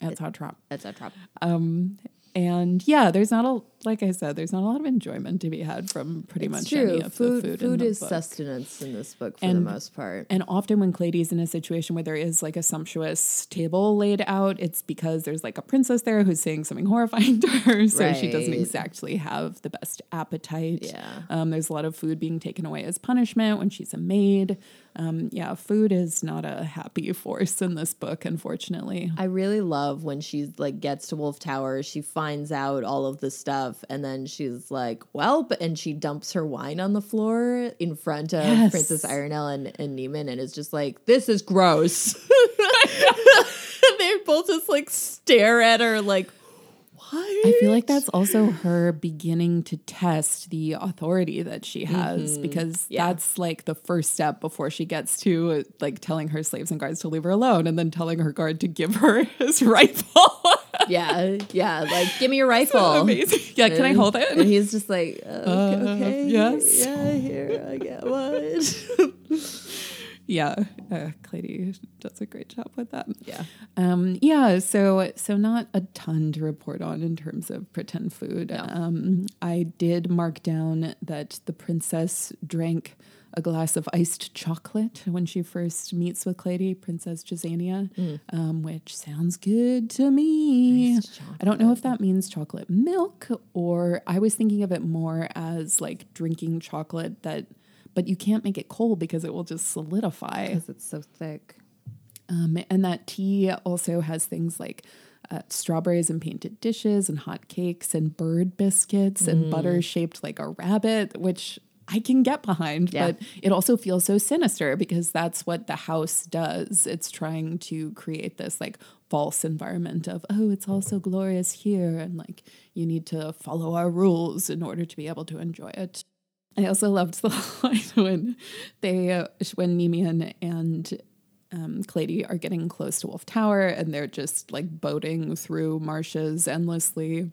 That's a trap. That's a trap. Um and yeah, there's not a like I said, there's not a lot of enjoyment to be had from pretty It's much true. any of food the food. in the is book. sustenance in this book for And- the most part. And often when Claidi's in a situation where there is like a sumptuous table laid out, it's because there's like a princess there who's saying something horrifying to her. So she doesn't exactly have the best appetite. Yeah. Um, there's a lot of food being taken away as punishment when she's a maid. Um, yeah, food is not a happy force in this book, unfortunately. I really love when she like gets to Wolf Tower. She finds out all of the stuff stuff. And then she's like, well, and she dumps her wine on the floor in front of Yes. Princess Ironel and, and Nemian and is just like, this is gross. they both just like stare at her like? I feel like that's also her beginning to test the authority that she has because Mm-hmm. Yeah. that's like the first step before she gets to like telling her slaves and guards to leave her alone and then telling her guard to give her his rifle. yeah, yeah. Like, give me your rifle. Amazing. Yeah, can I hold And it? he's just like, uh, okay, Uh, okay, yes. yeah, here I get what. Yeah, uh, Claidi does a great job with that. yeah, Um, yeah, so so not a ton to report on in terms of pretend food. Um, I did mark down that the princess drank a glass of iced chocolate when she first meets with Claidi, Princess Jasania, um, which sounds good to me. I don't know if that means chocolate milk or I was thinking of it more as like drinking chocolate that, but you can't make it cold because it will just solidify. because it's so thick. Um, and that tea also has things like uh, strawberries and painted dishes and hot cakes and bird biscuits and Mm. butter shaped like a rabbit, which I can get behind, Yeah. but it also feels so sinister because that's what the house does. It's trying to create this like false environment of, oh, it's all so glorious here. And like you need to follow our rules in order to be able to enjoy it. I also loved the line when they, uh, when Nemian and um, Claidi are getting close to Wolf Tower and they're just like boating through marshes endlessly.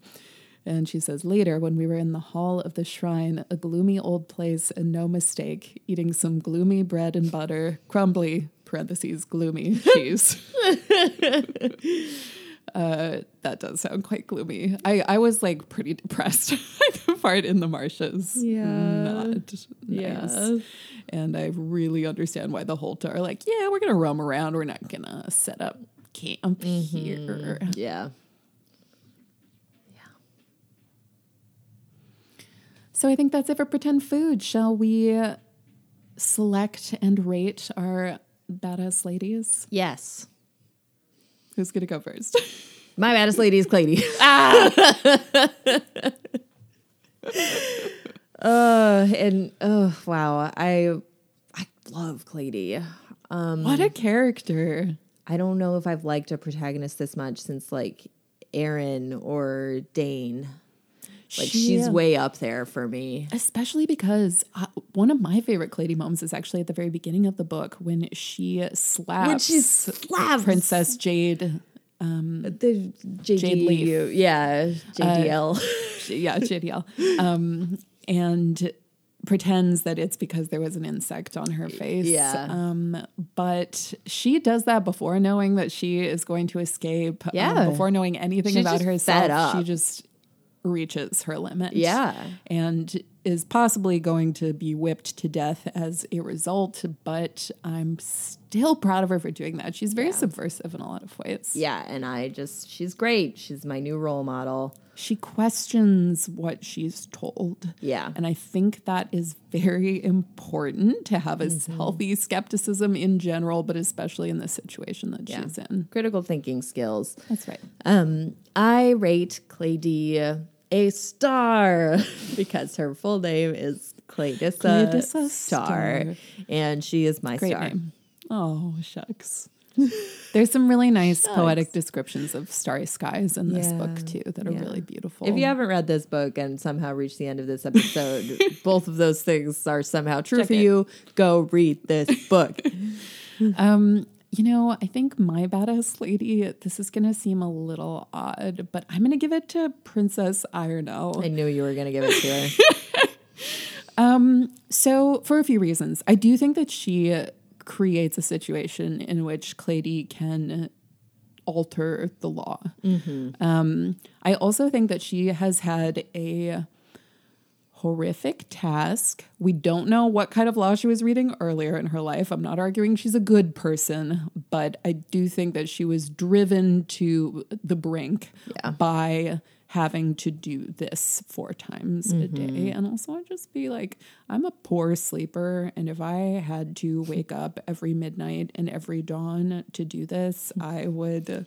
And she says, later, when we were in the hall of the shrine, a gloomy old place and no mistake, eating some gloomy bread and butter, crumbly, parentheses, gloomy cheese. uh, that does sound quite gloomy. I, I was like pretty depressed by the part in the marshes. Yeah. Not nice. Yeah. And I really understand why the Hulta are like, yeah, we're gonna roam around. We're not gonna set up camp here. Yeah. Yeah. So I think that's it for pretend food. Shall we select and rate our badass ladies? Yes. Who's gonna go first? My baddest lady is Claidi. uh, and oh wow, I I love Claidi. Um, what a character. I don't know if I've liked a protagonist this much since like Aerin or Daine. Like She- she's way up there for me. Especially because uh, one of my favorite Claidi moments is actually at the very beginning of the book when she slaps When she slaps Princess Jade. the JD, Jade Leaf. yeah, JDL. yeah, JDL. Um, and pretends that it's because there was an insect on her face. Yeah. Um, but she does that before knowing that she is going to escape. um, Yeah. before knowing anything She's about herself. She just reaches her limit. Yeah. And is possibly going to be whipped to death as a result, but I'm still proud of her for doing that. She's very subversive in a lot of ways. yeah, and I just she's great. She's my new role model. She questions what she's told. Yeah. And I think that is very important to have a Mm-hmm. healthy skepticism in general, but especially in the situation that Yeah. she's in. Critical thinking skills. That's right. Um, I rate Claidi a star because her full name is Claidissa, Claidissa Star, Star. and she is my Great star. name. Oh, shucks. There's some really nice poetic descriptions of starry skies in this book too that are yeah. really beautiful. If you haven't read this book and somehow reached the end of this episode, both of those things are somehow true Check for it. you. Go read this book. Um, you know, I think my badass lady, this is gonna seem a little odd, but I'm gonna give it to Princess Ironel. I knew you were going to give it to her. um, So, for a few reasons, I do think that she creates a situation in which Claidi can alter the law. Um, I also think that she has had a horrific task. We don't know what kind of law she was reading earlier in her life. I'm not arguing she's a good person, but I do think that she was driven to the brink Yeah. by having to do this four times a Mm-hmm. day. And also, I'd just be like, I'm a poor sleeper. And if I had to wake up every midnight and every dawn to do this, I would,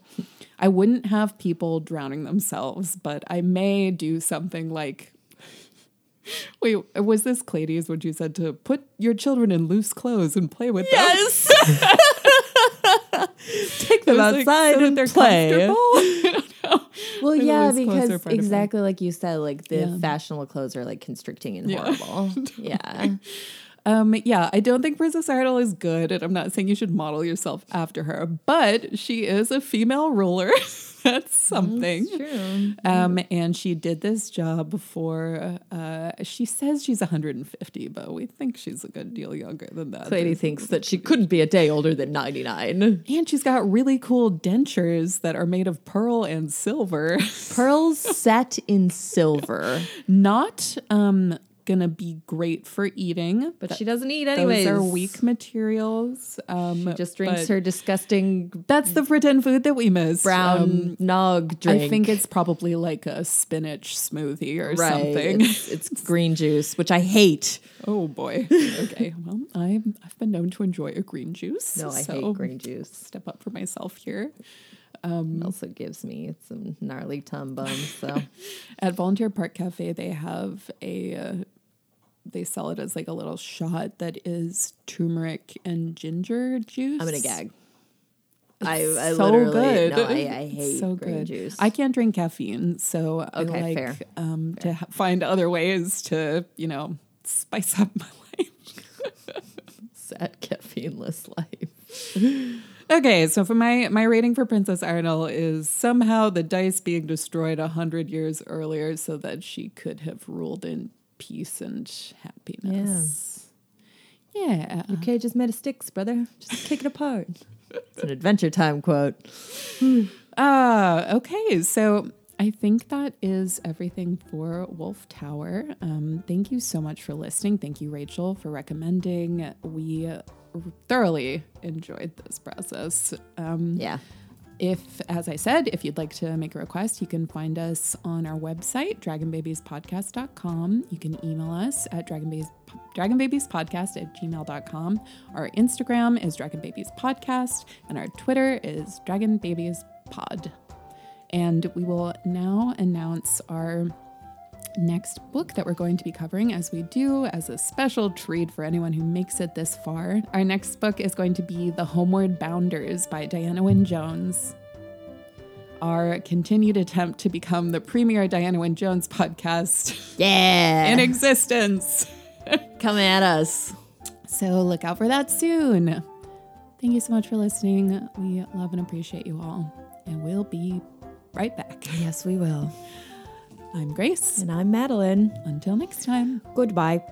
I wouldn't have people drowning themselves, but I may do something like, Wait, was this Claidi's what you said to put your children in loose clothes and play with them? Yes. Take them was like, outside so and they're play. comfortable? I don't know. Well, yeah, those clothes are because part of it. exactly like you said, like the Yeah. fashionable clothes are like constricting and Yeah. horrible. yeah. Um, yeah, I don't think Princess Idol is good, and I'm not saying you should model yourself after her, but she is a female ruler. That's something. True. Um, and she did this job for, uh, she says she's 150, but we think she's a good deal younger than that. Clady thinks that she couldn't be a day older than 99. And she's got really cool dentures that are made of pearl and silver. Pearls set in silver. Not um, gonna be great for eating, But she doesn't eat anyways. those are weak materials. Um, She just drinks her disgusting That's the pretend food that we miss. brown Um, nog drink. I think it's probably like a spinach smoothie or right. something. It's, it's green juice, which I hate. Oh boy. Okay. Well, I've I've been known to enjoy a green juice. No, I so hate green juice. Step up for myself here. It also gives me some gnarly tum bums. So At Volunteer Park Cafe, they have a. They sell it as like a little shot that is turmeric and ginger juice. I'm gonna gag. I, It's I so literally good. no, I, I hate so green good. juice. I can't drink caffeine, so I like fair. um to ha- find other ways to you know spice up my life. sad caffeineless life. Okay, so for my my rating for Princess Ironel is somehow the dice being destroyed a hundred years earlier, so that she could have ruled in peace and happiness. Yeah. Your cage is made of sticks, brother. Just kick it apart. It's an Adventure Time quote. Ah, okay. So I think that is everything for Wolf Tower. Um, thank you so much for listening. Thank you, Rachel, for recommending. We thoroughly enjoyed this process. Um, Yeah. If, as I said, if you'd like to make a request, you can find us on our website, dragonbabiespodcast.com. You can email us at dragonbabies, dragonbabiespodcast at gmail.com. Our Instagram is dragonbabiespodcast, and our Twitter is dragonbabiespod. And we will now announce our next book that we're going to be covering as we do as a special treat for anyone who makes it this far. Our next book is going to be The Homeward Bounders by Diana Wynne Jones. Our continued attempt to become the premier Diana Wynne Jones podcast Yeah. in existence. Come at us. So look out for that soon. Thank you so much for listening. We love and appreciate you all. And we'll be right back. Yes, we will. I'm Grace. And I'm Madeline. Until next time. Goodbye.